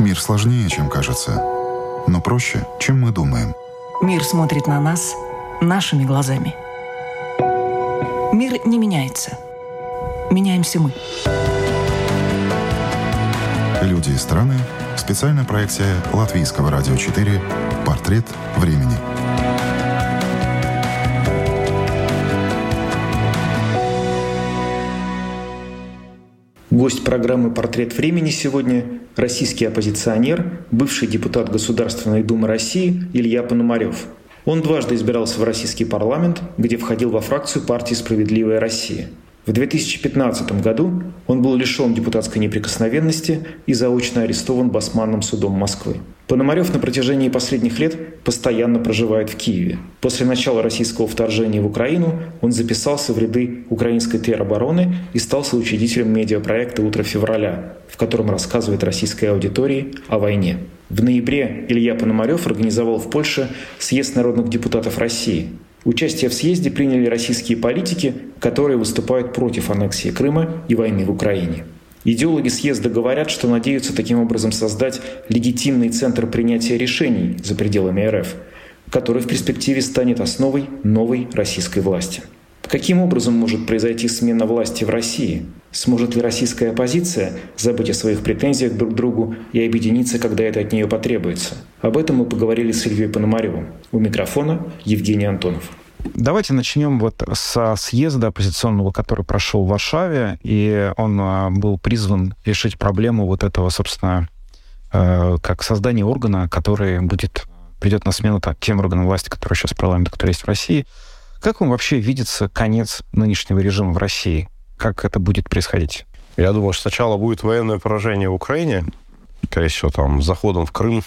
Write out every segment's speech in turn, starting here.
Мир сложнее, чем кажется, но проще, чем мы думаем. Мир смотрит на нас нашими глазами. Мир не меняется. Меняемся мы. Люди и страны. Специальная проекция Латвийского радио 4. Портрет времени. Гость программы «Портрет времени» сегодня – российский оппозиционер, бывший депутат Государственной Думы России Илья Пономарев. Он дважды избирался в российский парламент, где входил во фракцию партии «Справедливая Россия». В 2015 году он был лишен депутатской неприкосновенности и заочно арестован Басманным судом Москвы. Пономарев на протяжении последних лет постоянно проживает в Киеве. После начала российского вторжения в Украину он записался в ряды украинской теробороны и стал соучредителем медиапроекта «Утро февраля», в котором рассказывает российской аудитории о войне. В ноябре Илья Пономарев организовал в Польше съезд народных депутатов России – Участие в съезде приняли российские политики, которые выступают против аннексии Крыма и войны в Украине. Идеологи съезда говорят, что надеются таким образом создать легитимный центр принятия решений за пределами РФ, который в перспективе станет основой новой российской власти. Каким образом может произойти смена власти в России? Сможет ли российская оппозиция забыть о своих претензиях друг к другу и объединиться, когда это от нее потребуется? Об этом мы поговорили с Ильей Пономаревым. У микрофона Евгений Антонов. Давайте начнем вот со съезда оппозиционного, который прошел в Варшаве, и он а, был призван решить проблему вот этого, собственно, э, как создание органа, который будет придет на смену так, тем органам власти, которые сейчас парламент, который есть в России. Как вам вообще видится конец нынешнего режима в России? Как это будет происходить? Я думаю, что сначала будет военное поражение в Украине, скорее всего, там, с заходом в Крым,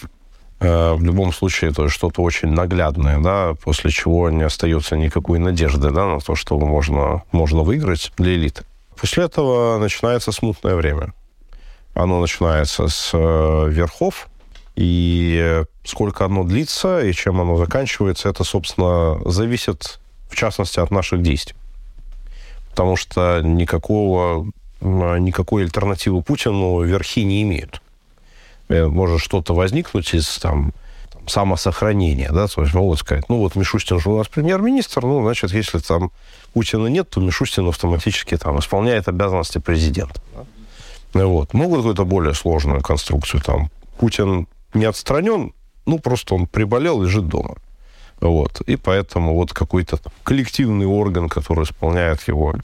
Э, в любом случае это что-то очень наглядное, да, после чего не остается никакой надежды да, на то, что можно, можно выиграть для элиты. После этого начинается смутное время. Оно начинается с э, верхов, и сколько оно длится и чем оно заканчивается, это, собственно, зависит, в частности, от наших действий. Потому что никакого, никакой альтернативы Путину верхи не имеют. Э, может что-то возникнуть из там, самосохранения, да, то есть могут сказать, ну вот Мишустин же у нас премьер-министр, ну, значит, если там Путина нет, то Мишустин автоматически там исполняет обязанности президента. Да? Вот. Могут какую-то более сложную конструкцию там. Путин не отстранен, ну, просто он приболел, лежит дома. Вот. И поэтому вот какой-то коллективный орган, который исполняет его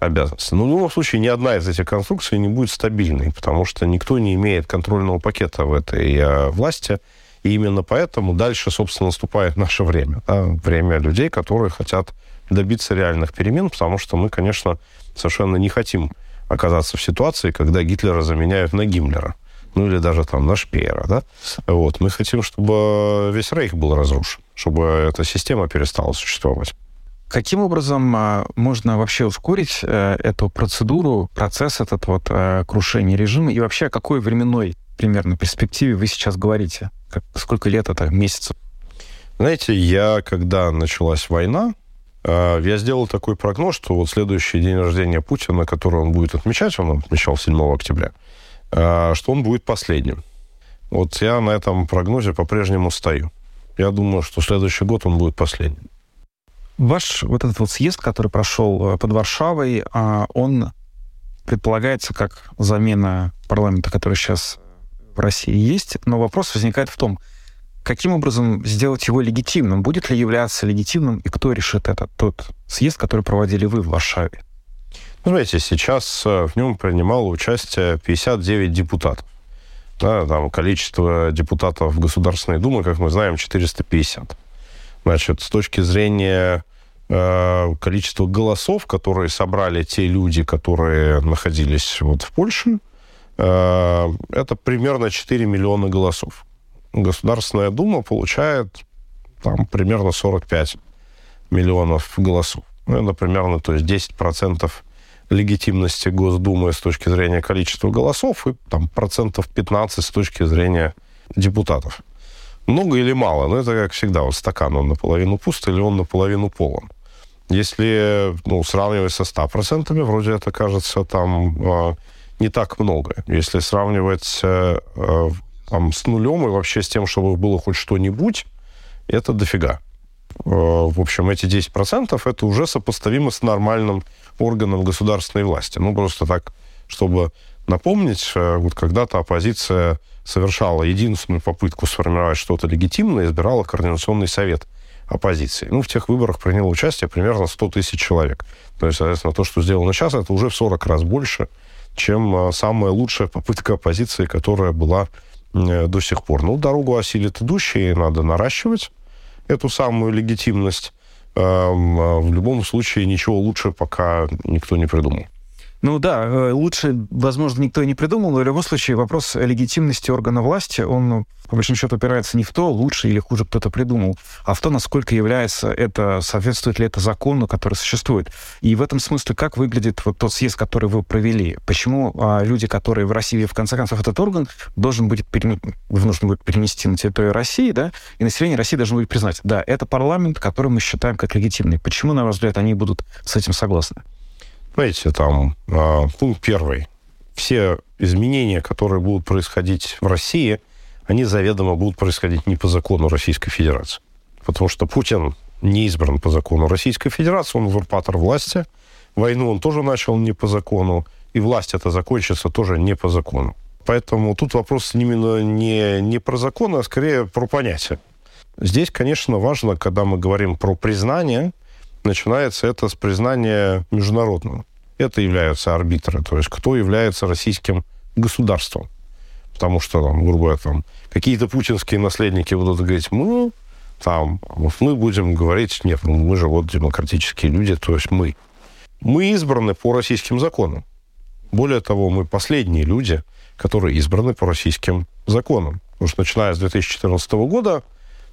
обязанности. Но в любом случае ни одна из этих конструкций не будет стабильной, потому что никто не имеет контрольного пакета в этой э, власти. И именно поэтому дальше, собственно, наступает наше время. Да? Время людей, которые хотят добиться реальных перемен, потому что мы, конечно, совершенно не хотим оказаться в ситуации, когда Гитлера заменяют на Гиммлера. Ну, или даже там на Шпеера, да? Вот. Мы хотим, чтобы весь Рейх был разрушен, чтобы эта система перестала существовать. Каким образом а, можно вообще ускорить э, эту процедуру, процесс этот вот э, крушения режима? И вообще о какой временной примерно перспективе вы сейчас говорите? Как, сколько лет это, месяцев? Знаете, я, когда началась война, э, я сделал такой прогноз, что вот следующий день рождения Путина, который он будет отмечать, он отмечал 7 октября, что он будет последним. Вот я на этом прогнозе по-прежнему стою. Я думаю, что следующий год он будет последним. Ваш вот этот вот съезд, который прошел э, под Варшавой, а, он предполагается как замена парламента, который сейчас в России есть, но вопрос возникает в том, каким образом сделать его легитимным? Будет ли являться легитимным, и кто решит это? Тот съезд, который проводили вы в Варшаве. Ну, сейчас э, в нем принимало участие 59 депутатов. Да, там количество депутатов Государственной Думе, как мы знаем, 450. Значит, с точки зрения Э, количество голосов, которые собрали те люди, которые находились вот в Польше, э, это примерно 4 миллиона голосов. Государственная Дума получает там примерно 45 миллионов голосов. Ну, это примерно, то есть 10% легитимности Госдумы с точки зрения количества голосов и там процентов 15 с точки зрения депутатов. Много или мало? Ну, это как всегда, вот стакан, он наполовину пуст или он наполовину полон. Если ну, сравнивать со 100%, вроде это кажется там э, не так много. Если сравнивать э, э, там, с нулем и вообще с тем, чтобы было хоть что-нибудь, это дофига. Э, в общем, эти 10% это уже сопоставимо с нормальным органом государственной власти. Ну, просто так, чтобы напомнить, э, вот когда-то оппозиция совершала единственную попытку сформировать что-то легитимное, избирала Координационный совет оппозиции. Ну, в тех выборах приняло участие примерно 100 тысяч человек. То есть, соответственно, то, что сделано сейчас, это уже в 40 раз больше, чем э, самая лучшая попытка оппозиции, которая была до сих пор. Ну, дорогу осилит идущие, надо наращивать эту самую легитимность. Эм, а в любом случае ничего лучше пока никто не придумал. Ну да, э, лучше, возможно, никто и не придумал, но в любом случае вопрос легитимности органа власти, он, по большому счету, опирается не в то, лучше или хуже кто-то придумал, а в то, насколько является это, соответствует ли это закону, который существует. И в этом смысле, как выглядит вот тот съезд, который вы провели? Почему а, люди, которые в России, в конце концов, этот орган должен будет, пере... нужно будет перенести на территорию России, да, и население России должно будет признать, да, это парламент, который мы считаем как легитимный. Почему, на ваш взгляд, они будут с этим согласны? Знаете, там а, пункт первый. Все изменения, которые будут происходить в России, они заведомо будут происходить не по закону Российской Федерации. Потому что Путин не избран по закону Российской Федерации, он узурпатор власти. Войну он тоже начал не по закону, и власть это закончится тоже не по закону. Поэтому тут вопрос именно не, не про закон, а скорее про понятие. Здесь, конечно, важно, когда мы говорим про признание, начинается это с признания международного. Это являются арбитры, то есть кто является российским государством. Потому что, там, грубо говоря, там, какие-то путинские наследники будут говорить, мы там, мы будем говорить, нет, ну, мы же вот демократические люди, то есть мы. Мы избраны по российским законам. Более того, мы последние люди, которые избраны по российским законам. Потому что начиная с 2014 года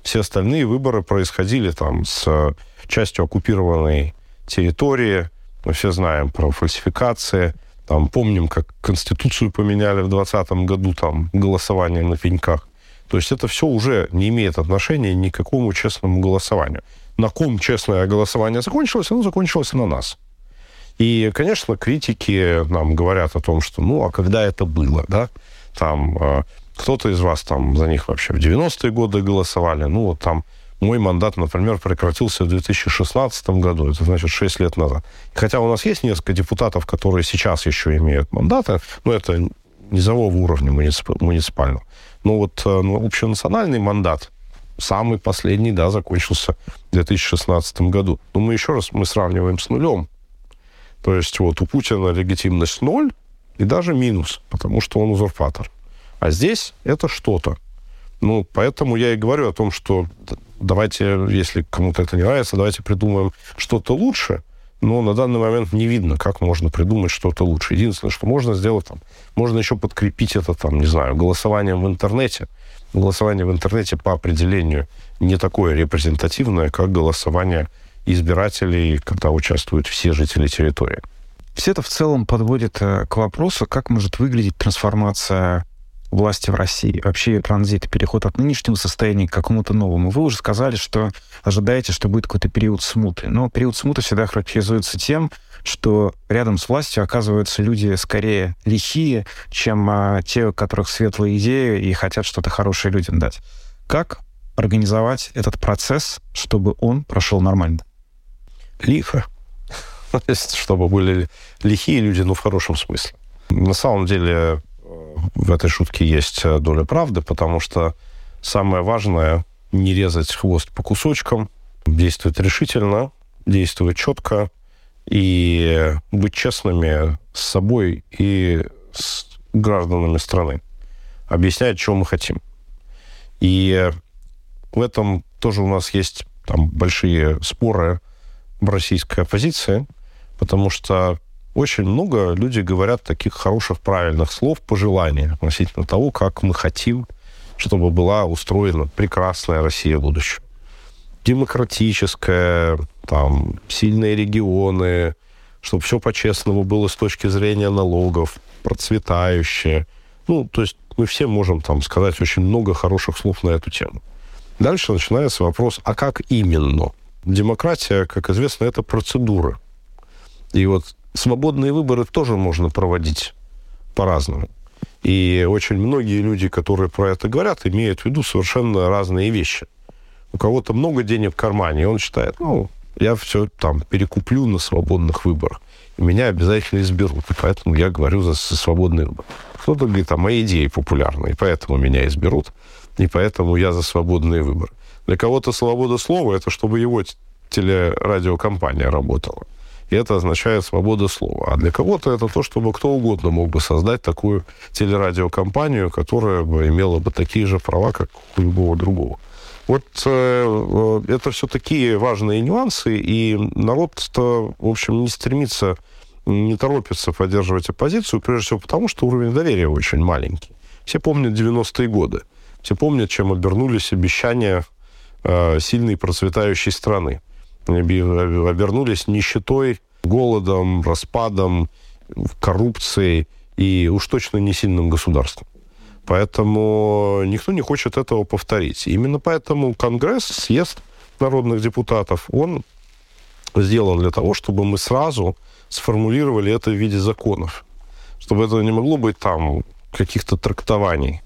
все остальные выборы происходили там с частью оккупированной территории. Мы все знаем про фальсификации. Там помним, как Конституцию поменяли в 2020 году, там, голосование на пеньках. То есть это все уже не имеет отношения ни к какому честному голосованию. На ком честное голосование закончилось, оно закончилось на нас. И, конечно, критики нам говорят о том, что, ну, а когда это было, да? Там э, кто-то из вас там за них вообще в 90-е годы голосовали. Ну, вот там мой мандат, например, прекратился в 2016 году, это значит 6 лет назад. Хотя у нас есть несколько депутатов, которые сейчас еще имеют мандаты, но это низового уровня муниципального. Но вот э, ну, общенациональный мандат, самый последний, да, закончился в 2016 году. Но мы еще раз мы сравниваем с нулем. То есть вот у Путина легитимность ноль и даже минус, потому что он узурпатор. А здесь это что-то. Ну, поэтому я и говорю о том, что давайте, если кому-то это не нравится, давайте придумаем что-то лучше, но на данный момент не видно, как можно придумать что-то лучше. Единственное, что можно сделать, там, можно еще подкрепить это, там, не знаю, голосованием в интернете. Голосование в интернете по определению не такое репрезентативное, как голосование избирателей, когда участвуют все жители территории. Все это в целом подводит э, к вопросу, как может выглядеть трансформация власти в России, вообще транзит, переход от нынешнего состояния к какому-то новому. Вы уже сказали, что ожидаете, что будет какой-то период смуты. Но период смуты всегда характеризуется тем, что рядом с властью оказываются люди скорее лихие, чем а, те, у которых светлые идеи и хотят что-то хорошее людям дать. Как организовать этот процесс, чтобы он прошел нормально? Лихо. Чтобы были лихие люди, но в хорошем смысле. На самом деле, в этой шутке есть э, доля правды, потому что самое важное не резать хвост по кусочкам, действовать решительно, действовать четко и быть честными с собой и с гражданами страны. Объяснять, чего мы хотим. И в этом тоже у нас есть там большие споры в российской оппозиции, потому что очень много люди говорят таких хороших, правильных слов, пожеланий относительно того, как мы хотим, чтобы была устроена прекрасная Россия будущего. Демократическая, там, сильные регионы, чтобы все по-честному было с точки зрения налогов, процветающее. Ну, то есть мы все можем там сказать очень много хороших слов на эту тему. Дальше начинается вопрос, а как именно? Демократия, как известно, это процедуры. И вот свободные выборы тоже можно проводить по-разному. И очень многие люди, которые про это говорят, имеют в виду совершенно разные вещи. У кого-то много денег в кармане, и он считает, ну, я все там перекуплю на свободных выборах. И меня обязательно изберут. И поэтому я говорю за, свободный выбор. Кто-то говорит, а мои идеи популярны, и поэтому меня изберут. И поэтому я за свободный выбор. Для кого-то свобода слова – это чтобы его телерадиокомпания работала. И это означает свобода слова. А для кого-то это то, чтобы кто угодно мог бы создать такую телерадиокомпанию, которая бы имела бы такие же права, как у любого другого. Вот э, э это все такие важные нюансы, и народ-то, в общем, не стремится, не торопится поддерживать оппозицию, прежде всего потому, что уровень доверия очень маленький. Все помнят 90-е годы. Все помнят, чем обернулись обещания э, сильной процветающей страны обернулись нищетой, голодом, распадом, коррупцией и уж точно не сильным государством. Поэтому никто не хочет этого повторить. Именно поэтому Конгресс, съезд народных депутатов, он сделан для того, чтобы мы сразу сформулировали это в виде законов. Чтобы это не могло быть там каких-то трактований.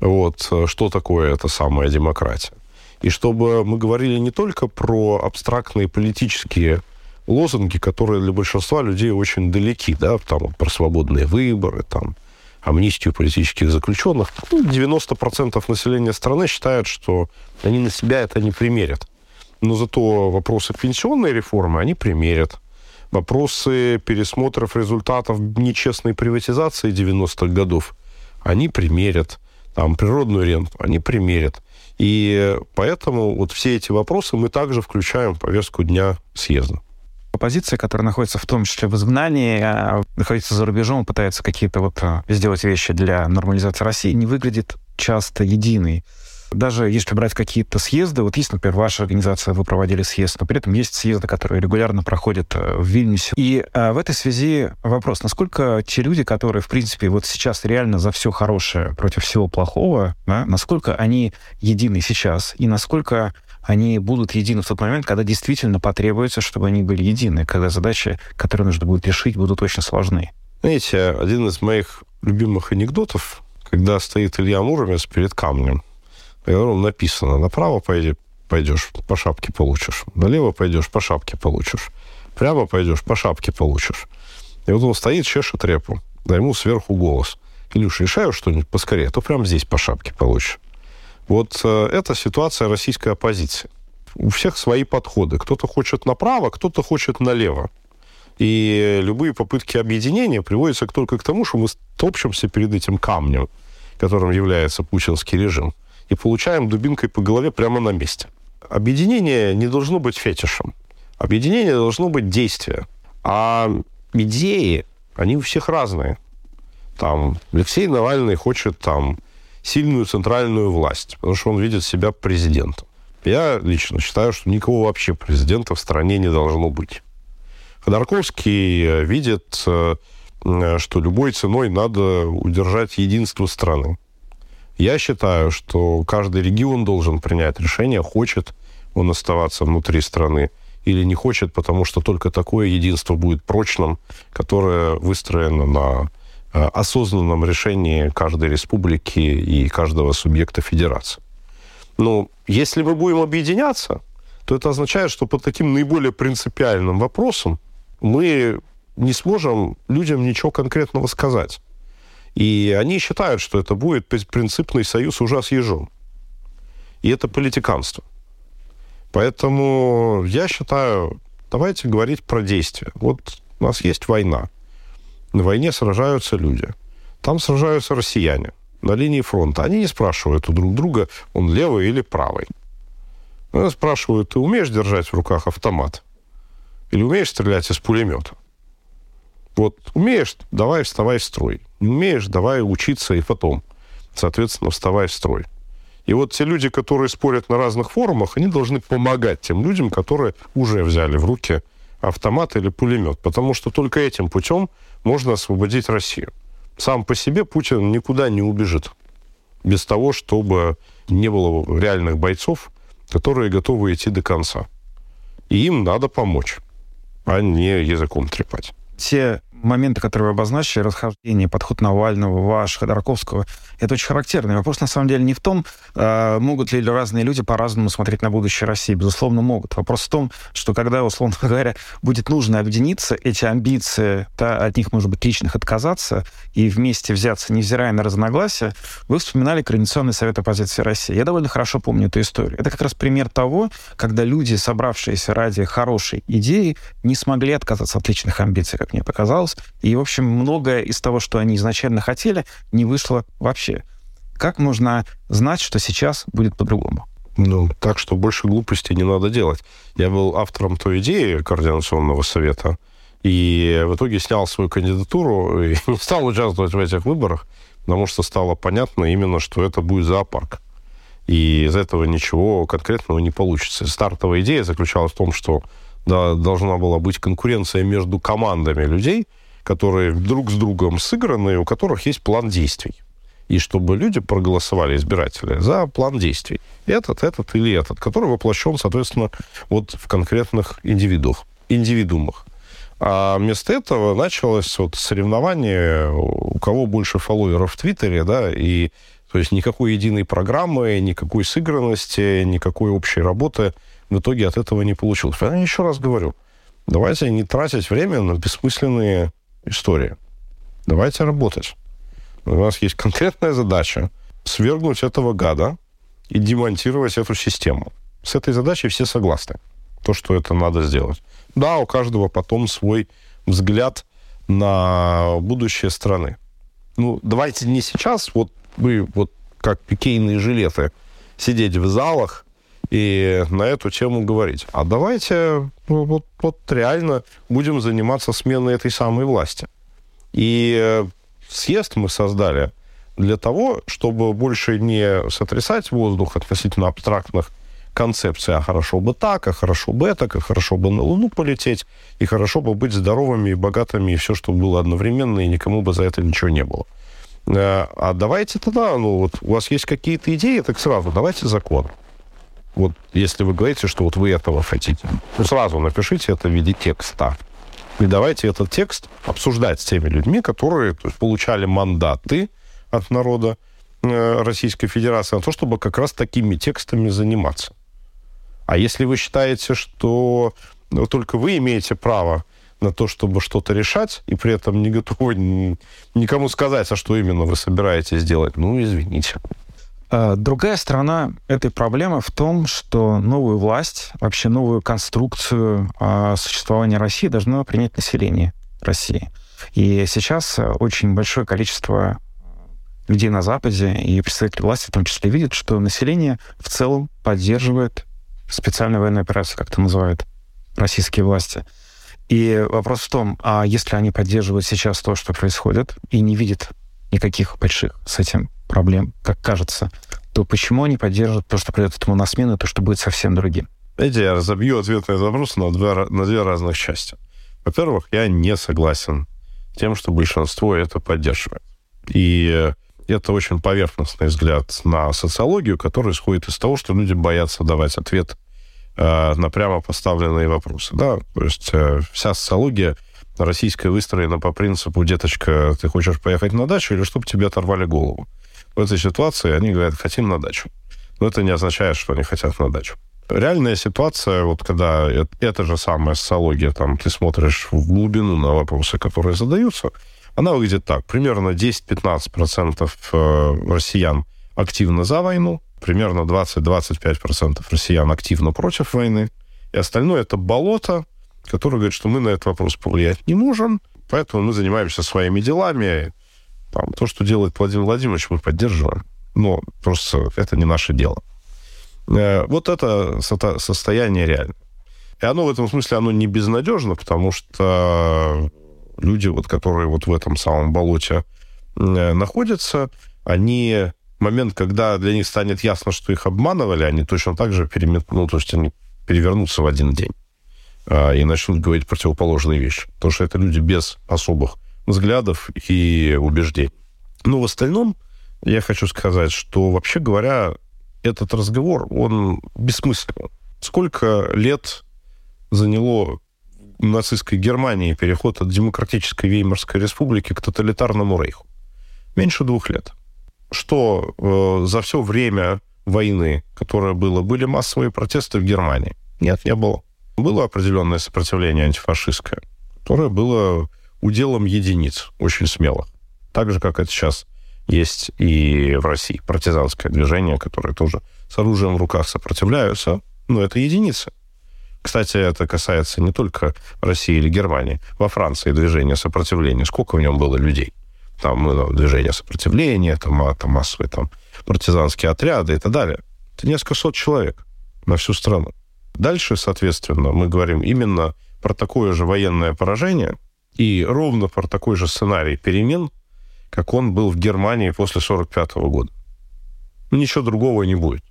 Вот, что такое эта самая демократия и чтобы мы говорили не только про абстрактные политические лозунги, которые для большинства людей очень далеки, да, там, про свободные выборы, там, амнистию политических заключенных. 90% ну, населения страны считают, что они на себя это не примерят. Но зато вопросы пенсионной реформы они примерят. Вопросы пересмотров результатов нечестной приватизации 90-х годов они примерят. Там природную ренту они примерят. И поэтому вот все эти вопросы мы также включаем в повестку дня съезда. Оппозиция, которая находится в том числе в изгнании, а, находится за рубежом, пытается какие-то вот а, сделать вещи для нормализации России, не выглядит часто единой даже если брать какие-то съезды, вот есть, например, ваша организация, вы проводили съезд, но при этом есть съезды, которые регулярно проходят э, в Вильнюсе. И а, в этой связи вопрос, насколько те люди, которые, в принципе, вот сейчас реально за все хорошее против всего плохого, да, насколько они едины сейчас, и насколько они будут едины в тот момент, когда действительно потребуется, чтобы они были едины, когда задачи, которые нужно будет решить, будут очень сложны. Знаете, один из моих любимых анекдотов, когда стоит Илья Муромец перед камнем, я говорю, написано, направо пойди, пойдешь, по шапке получишь. Налево пойдешь, по шапке получишь. Прямо пойдешь, по шапке получишь. И вот он стоит, чешет репу. Да ему сверху голос. Илюша, решаю что-нибудь поскорее, а то прямо здесь по шапке получишь. Вот э, это ситуация российской оппозиции. У всех свои подходы. Кто-то хочет направо, кто-то хочет налево. И любые попытки объединения приводятся только к тому, что мы топчемся перед этим камнем, которым является путинский режим и получаем дубинкой по голове прямо на месте. Объединение не должно быть фетишем. Объединение должно быть действие. А идеи, они у всех разные. Там Алексей Навальный хочет там сильную центральную власть, потому что он видит себя президентом. Я лично считаю, что никого вообще президента в стране не должно быть. Ходорковский э, видит, э, что любой ценой надо удержать единство страны. Я считаю, что каждый регион должен принять решение, хочет он оставаться внутри страны или не хочет, потому что только такое единство будет прочным, которое выстроено на э, осознанном решении каждой республики и каждого субъекта федерации. Но если мы будем объединяться, то это означает, что по таким наиболее принципиальным вопросам мы не сможем людям ничего конкретного сказать. И они считают, что это будет принципный союз уже с ежом. И это политиканство. Поэтому я считаю, давайте говорить про действия. Вот у нас есть война. На войне сражаются люди. Там сражаются россияне на линии фронта. Они не спрашивают у друг друга, он левый или правый. Они спрашивают, ты умеешь держать в руках автомат? Или умеешь стрелять из пулемета? Вот умеешь, давай вставай в строй. Не умеешь, давай учиться и потом, соответственно, вставай в строй. И вот те люди, которые спорят на разных форумах, они должны помогать тем людям, которые уже взяли в руки автомат или пулемет, потому что только этим путем можно освободить Россию. Сам по себе Путин никуда не убежит без того, чтобы не было реальных бойцов, которые готовы идти до конца. И им надо помочь, а не языком трепать те моменты, которые вы обозначили, расхождение, подход Навального, ваш, Ходорковского, это очень характерный вопрос, на самом деле, не в том, э, могут ли разные люди по-разному смотреть на будущее России. Безусловно, могут. Вопрос в том, что когда, условно говоря, будет нужно объединиться, эти амбиции, да, от них, может быть, личных отказаться и вместе взяться, невзирая на разногласия, вы вспоминали Координационный совет оппозиции России. Я довольно хорошо помню эту историю. Это как раз пример того, когда люди, собравшиеся ради хорошей идеи, не смогли отказаться от личных амбиций, как мне показалось. И, в общем, многое из того, что они изначально хотели, не вышло вообще. Как можно знать, что сейчас будет по-другому? Ну, так что больше глупостей не надо делать. Я был автором той идеи Координационного совета, и в итоге снял свою кандидатуру и не стал участвовать в этих выборах, потому что стало понятно именно, что это будет зоопарк. И из этого ничего конкретного не получится. Стартовая идея заключалась в том, что да, должна была быть конкуренция между командами людей, которые друг с другом сыграны, у которых есть план действий. И чтобы люди проголосовали, избиратели, за план действий. Этот, этот или этот, который воплощен, соответственно, вот в конкретных индивидуах, индивидуумах. А вместо этого началось вот соревнование, у кого больше фолловеров в Твиттере, да, и то есть никакой единой программы, никакой сыгранности, никакой общей работы в итоге от этого не получилось. Я еще раз говорю, давайте не тратить время на бессмысленные истории. Давайте работать. У нас есть конкретная задача свергнуть этого гада и демонтировать эту систему. С этой задачей все согласны. То, что это надо сделать. Да, у каждого потом свой взгляд на будущее страны. Ну, давайте не сейчас, вот вы вот как пикейные жилеты сидеть в залах и на эту тему говорить. А давайте ну, вот, вот реально будем заниматься сменой этой самой власти. И э, съезд мы создали для того, чтобы больше не сотрясать воздух относительно абстрактных концепций, а хорошо бы так, а хорошо бы это, а хорошо бы на Луну полететь, и хорошо бы быть здоровыми и богатыми, и все, чтобы было одновременно, и никому бы за это ничего не было. Э, а давайте тогда, ну вот у вас есть какие-то идеи, так сразу давайте закон. Вот если вы говорите, что вот вы этого хотите, то сразу напишите это в виде текста. И давайте этот текст обсуждать с теми людьми, которые то есть, получали мандаты от народа э, Российской Федерации на то, чтобы как раз такими текстами заниматься. А если вы считаете, что ну, только вы имеете право на то, чтобы что-то решать, и при этом не готовы никому сказать, а что именно вы собираетесь делать, ну, извините. А, другая сторона этой проблемы в том, что новую власть, вообще новую конструкцию а, существования России должно принять население России. И сейчас очень большое количество людей на Западе и представители власти в том числе видят, что население в целом поддерживает специальную военную операцию, как это называют российские власти. И вопрос в том, а если они поддерживают сейчас то, что происходит, и не видят никаких больших с этим проблем, как кажется, то почему они поддерживают то, что придет этому на смену, то, что будет совсем другим? Знаете, я разобью ответ на этот вопрос на, два, на две разных части. Во-первых, я не согласен с тем, что большинство это поддерживает. И это очень поверхностный взгляд на социологию, который исходит из того, что люди боятся давать ответ э, на прямо поставленные вопросы. Да? То есть э, вся социология российская выстроена по принципу «деточка, ты хочешь поехать на дачу или чтобы тебе оторвали голову?» В этой ситуации они говорят «хотим на дачу». Но это не означает, что они хотят на дачу. Реальная ситуация, вот когда эта же самая социология, там, ты смотришь в глубину на вопросы, которые задаются, она выглядит так. Примерно 10-15% э, россиян активно за войну, примерно 20-25% россиян активно против войны, и остальное это болото, которое говорит, что мы на этот вопрос повлиять не можем, поэтому мы занимаемся своими делами. Там, то, что делает Владимир Владимирович, мы поддерживаем. Но просто это не наше дело. Э, вот это состояние реально. И оно в этом смысле, оно не безнадежно, потому что люди, вот, которые вот в этом самом болоте э, находятся, они момент, когда для них станет ясно, что их обманывали, они точно так же перемет... ну, то есть они перевернутся в один день и начнут говорить противоположные вещи. Потому что это люди без особых взглядов и убеждений. Но в остальном я хочу сказать, что, вообще говоря, этот разговор, он бессмысленный. Сколько лет заняло нацистской Германии переход от демократической Веймарской республики к тоталитарному рейху? Меньше двух лет. Что э, за все время войны, которое было, были массовые протесты в Германии? Нет, не было. Было определенное сопротивление антифашистское, которое было уделом единиц, очень смелых. Так же, как это сейчас есть и в России. Партизанское движение, которое тоже с оружием в руках сопротивляются, но это единицы. Кстати, это касается не только России или Германии. Во Франции движение сопротивления. Сколько в нем было людей? Там ну, движение сопротивления, там, там массовые там, партизанские отряды и так далее. Это несколько сот человек на всю страну. Дальше, соответственно, мы говорим именно про такое же военное поражение и ровно про такой же сценарий перемен, как он был в Германии после 1945 года. Ничего другого не будет.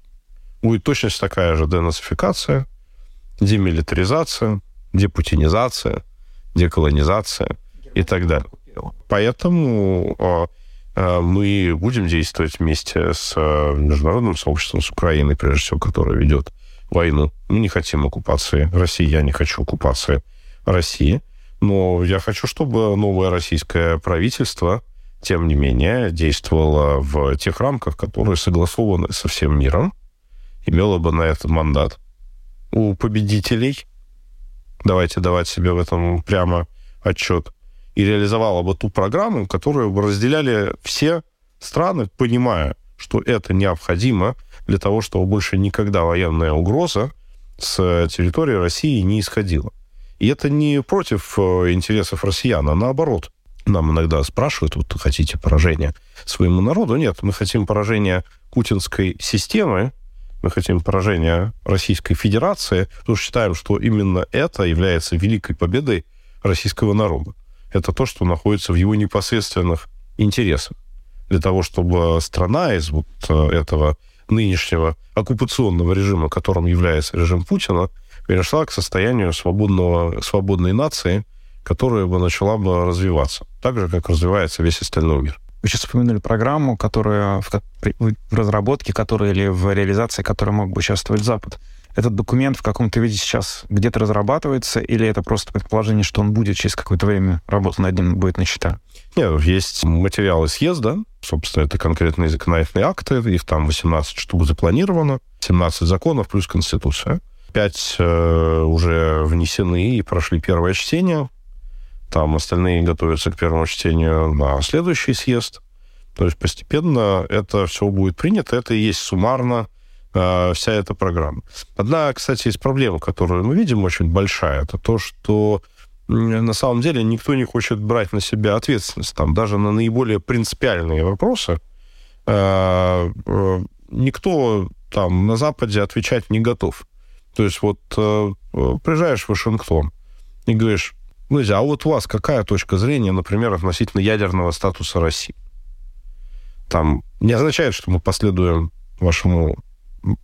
Будет точно такая же денацификация, демилитаризация, депутинизация, деколонизация и так далее. Поэтому а, а, мы будем действовать вместе с а, международным сообществом, с Украиной, прежде всего, которая ведет войну. Мы не хотим оккупации России, я не хочу оккупации России. Но я хочу, чтобы новое российское правительство, тем не менее, действовало в тех рамках, которые согласованы со всем миром, имело бы на это мандат у победителей, давайте давать себе в этом прямо отчет, и реализовала бы ту программу, которую разделяли все страны, понимая, что это необходимо для того, чтобы больше никогда военная угроза с территории России не исходила. И это не против э, интересов россиян, а наоборот. Нам иногда спрашивают, вот хотите поражения своему народу? Нет, мы хотим поражения путинской системы, мы хотим поражения Российской Федерации, потому что считаем, что именно это является великой победой российского народа. Это то, что находится в его непосредственных интересах. Для того, чтобы страна из вот э, этого нынешнего оккупационного режима, которым является режим Путина, перешла к состоянию свободного, свободной нации, которая бы начала бы развиваться, так же, как развивается весь остальной мир. Вы сейчас упомянули программу, которая в, в разработке, которая или в реализации, которой мог бы участвовать Запад. Этот документ в каком-то виде сейчас где-то разрабатывается, или это просто предположение, что он будет через какое-то время работа над ним будет начата? Нет, есть материалы съезда, собственно, это конкретные законодательные акты, их там 18 штук запланировано, 17 законов плюс Конституция. Пять э, уже внесены и прошли первое чтение. Там остальные готовятся к первому чтению на следующий съезд. То есть постепенно это все будет принято. Это и есть суммарно э, вся эта программа. Одна, кстати, из проблем, которую мы видим, очень большая, это то, что на самом деле никто не хочет брать на себя ответственность. Там даже на наиболее принципиальные вопросы э, э, никто там на Западе отвечать не готов. То есть вот э, приезжаешь в Вашингтон и говоришь, Друзья, а вот у вас какая точка зрения, например, относительно ядерного статуса России? Там не означает, что мы последуем вашему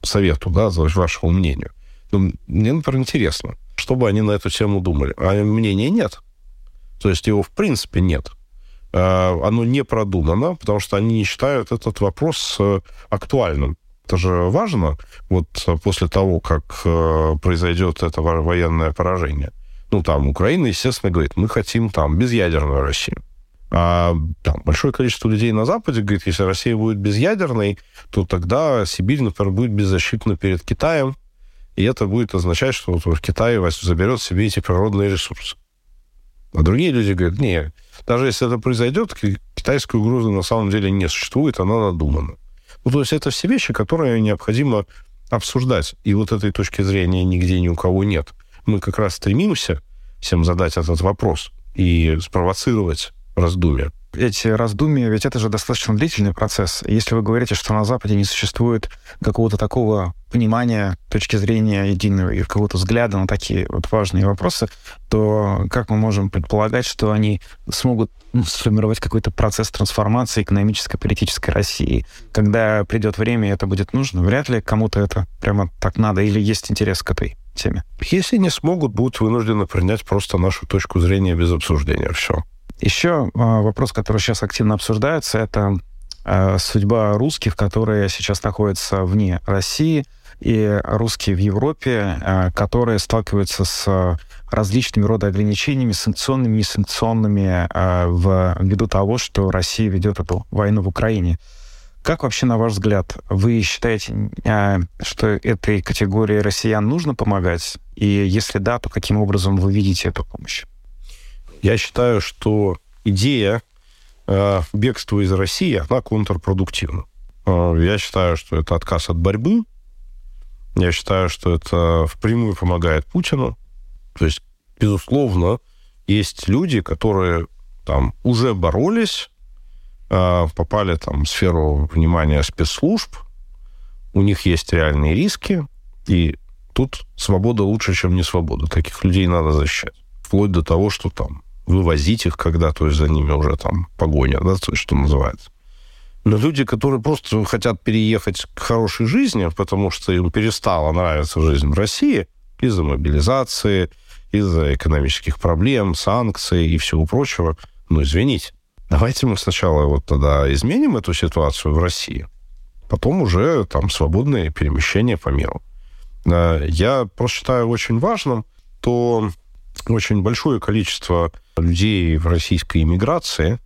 совету, да, вашему мнению. Но мне, например, интересно, что бы они на эту тему думали. А мнения нет. То есть его в принципе нет. А, оно не продумано, потому что они не считают этот вопрос э, актуальным. Это же важно, вот после того, как э, произойдет это военное поражение – ну, там, Украина, естественно, говорит, мы хотим там безъядерную Россию. А там большое количество людей на Западе говорит, если Россия будет безъядерной, то тогда Сибирь, например, будет беззащитна перед Китаем, и это будет означать, что вот Китай заберет себе эти природные ресурсы. А другие люди говорят, не, даже если это произойдет, китайской угрозы на самом деле не существует, она надумана. Ну, то есть это все вещи, которые необходимо обсуждать. И вот этой точки зрения нигде ни у кого нет мы как раз стремимся всем задать этот вопрос и спровоцировать раздумья. Эти раздумья, ведь это же достаточно длительный процесс. Если вы говорите, что на Западе не существует какого-то такого понимания, точки зрения единого и какого-то взгляда на такие вот важные вопросы, то как мы можем предполагать, что они смогут ну, сформировать какой-то процесс трансформации экономической, политической России? Когда придет время, и это будет нужно, вряд ли кому-то это прямо так надо или есть интерес к этой теме. Если не смогут, будут вынуждены принять просто нашу точку зрения без обсуждения. Все. Еще а, вопрос, который сейчас активно обсуждается, это э, судьба русских, которые сейчас находятся вне России, и русские в Европе, э, которые сталкиваются с различными рода ограничениями, санкционными, несанкционными, ввиду того, что Россия ведет эту войну в Украине. Как вообще, на ваш взгляд, вы считаете, что этой категории россиян нужно помогать? И если да, то каким образом вы видите эту помощь? Я считаю, что идея э, бегства из России, она контрпродуктивна. Э, я считаю, что это отказ от борьбы. Я считаю, что это впрямую помогает Путину. То есть, безусловно, есть люди, которые там уже боролись, э, попали там в сферу внимания спецслужб, у них есть реальные риски, и тут свобода лучше, чем не свобода. Таких людей надо защищать. Вплоть до того, что там вывозить их когда, то есть за ними уже там погоня, да, то что называется. Но люди, которые просто хотят переехать к хорошей жизни, потому что им перестала нравиться жизнь в России из-за мобилизации, из-за экономических проблем, санкций и всего прочего, ну, извините, давайте мы сначала вот тогда изменим эту ситуацию в России, потом уже там свободное перемещение по миру. Э, я просто считаю очень важным то очень большое количество людей в российской иммиграции,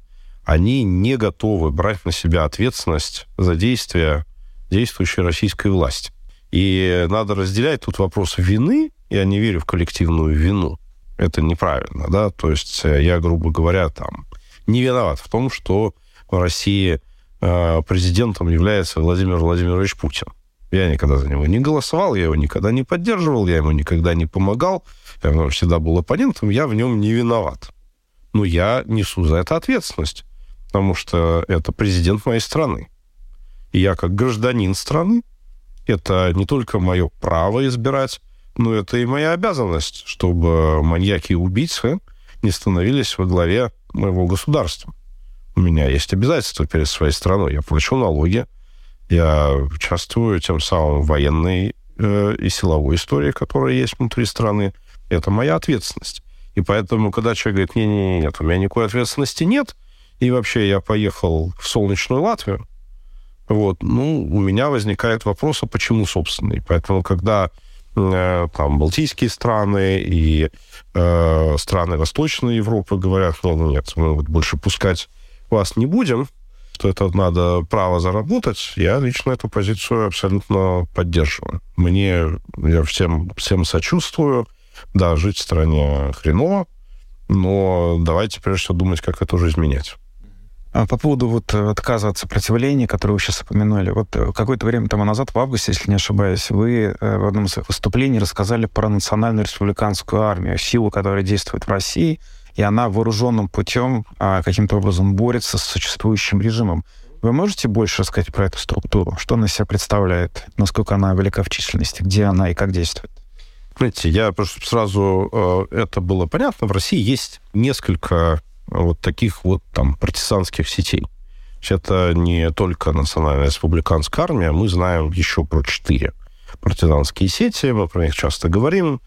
они не готовы брать на себя ответственность за действия действующей российской власти. И надо разделять тут вопрос вины, я не верю в коллективную вину. Это неправильно, да, то есть э, я, грубо говоря, там, не виноват в том, что в России э, президентом является Владимир Владимирович Путин. Я никогда за него не голосовал, я его никогда не поддерживал, я ему никогда не помогал, я всегда был оппонентом, я в нем не виноват. Но я несу за это ответственность, потому что это президент моей страны. И я как гражданин страны, это не только мое право избирать, но это и моя обязанность, чтобы маньяки и убийцы не становились во главе моего государства. У меня есть обязательства перед своей страной. Я плачу налоги, я участвую тем самым в военной э, и силовой истории, которая есть внутри страны. Это моя ответственность. И поэтому, когда человек говорит, не-не-не, нет, у меня никакой ответственности нет, и вообще я поехал в солнечную Латвию, вот, ну, у меня возникает вопрос, а почему, собственно? И поэтому, когда э, там Балтийские страны и э, страны Восточной Европы говорят, ну, нет, мы вот больше пускать вас не будем, что это надо право заработать, я лично эту позицию абсолютно поддерживаю. Мне, я всем, всем сочувствую. Да, жить в стране хреново, но давайте прежде всего думать, как это уже изменять. А по поводу вот отказа от сопротивления, которое вы сейчас упомянули. Вот э, какое-то время тому назад, в августе, если не ошибаюсь, вы э, в одном из выступлений рассказали про национальную республиканскую армию, силу, которая действует в России – и она вооруженным путем а, каким-то образом борется с существующим режимом. Вы можете больше рассказать про эту структуру? Что она себя представляет? Насколько она велика в численности? Где она и как действует? Знаете, я сразу... Э, это было понятно. В России есть несколько вот таких вот там партизанских сетей. Это не только Национальная республиканская армия, мы знаем еще про четыре партизанские сети, мы про них часто говорим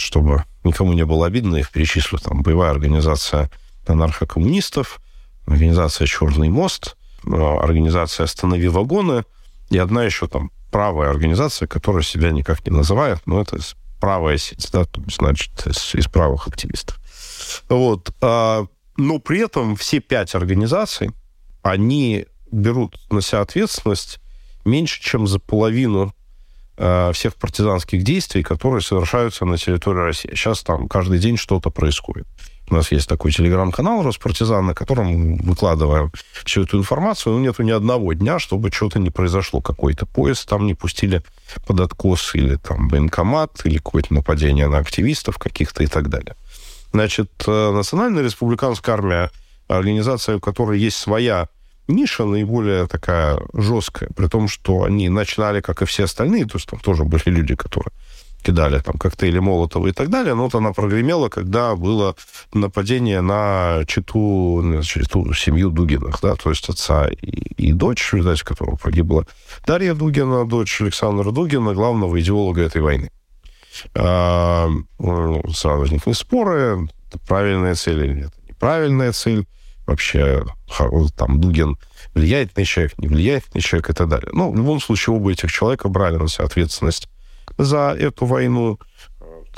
чтобы никому не было обидно, их перечислю. Там боевая организация анархокоммунистов, организация «Черный мост», э, организация «Останови вагоны» и одна еще там правая организация, которая себя никак не называет, но это правая сеть, да, то есть, значит, из, из правых активистов. Вот. А, но при этом все пять организаций, они берут на себя ответственность меньше, чем за половину Э, всех партизанских действий, которые совершаются на территории России. Сейчас там каждый день что-то происходит. У нас есть такой телеграм-канал Роспартизан, на котором мы выкладываем всю эту информацию. Но нету ни одного дня, чтобы что-то не произошло. Какой-то поезд там не пустили под откос, или там военкомат, или какое-то нападение на активистов каких-то и так далее. Значит, э, Национальная республиканская армия, организация, у которой есть своя ниша наиболее такая жесткая, при том, что они начинали, как и все остальные, то есть там тоже были люди, которые кидали там коктейли Молотова и так далее, но вот она прогремела, когда было нападение на читу, читу семью Дугинах, да, то есть отца и, и дочь, видать, которого погибла Дарья Дугина, дочь Александра Дугина, главного идеолога этой войны. А, сразу возникли споры, правильная цель или нет, неправильная цель. Вообще там Дугин влияет на человека, не влияет на человека и так далее. Ну, в любом случае оба этих человека брали на себя ответственность за эту войну.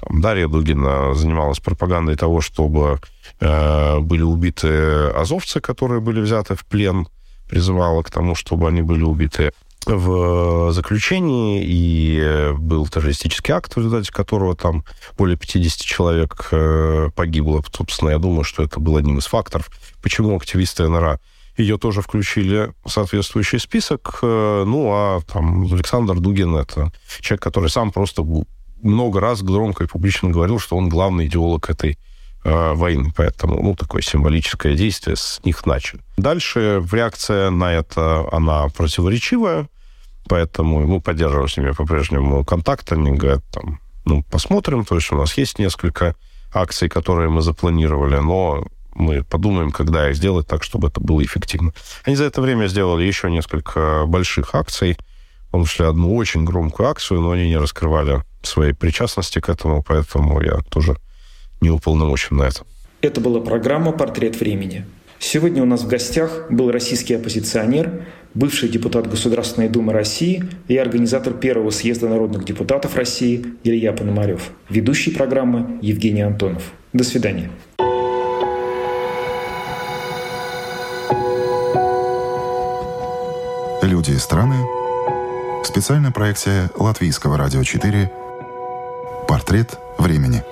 Там, Дарья Дугина занималась пропагандой того, чтобы э, были убиты азовцы, которые были взяты в плен, призывала к тому, чтобы они были убиты в заключении, и был террористический акт, в результате которого там более 50 человек э, погибло. Собственно, я думаю, что это был одним из факторов, почему активисты НРА ее тоже включили в соответствующий список. Э, ну, а там Александр Дугин — это человек, который сам просто много раз громко и публично говорил, что он главный идеолог этой э, войны. Поэтому, ну, такое символическое действие с них начали. Дальше реакция на это, она противоречивая, поэтому мы поддерживаем с ними по-прежнему контакт. Они говорят, там, ну, посмотрим. То есть у нас есть несколько акций, которые мы запланировали, но мы подумаем, когда их сделать так, чтобы это было эффективно. Они за это время сделали еще несколько больших акций, в том числе одну очень громкую акцию, но они не раскрывали своей причастности к этому, поэтому я тоже не уполномочен на это. Это была программа «Портрет времени». Сегодня у нас в гостях был российский оппозиционер, бывший депутат Государственной Думы России и организатор первого съезда народных депутатов России Илья Пономарев, ведущий программы Евгений Антонов. До свидания. Люди и страны. Специальная проекция Латвийского радио 4. Портрет времени.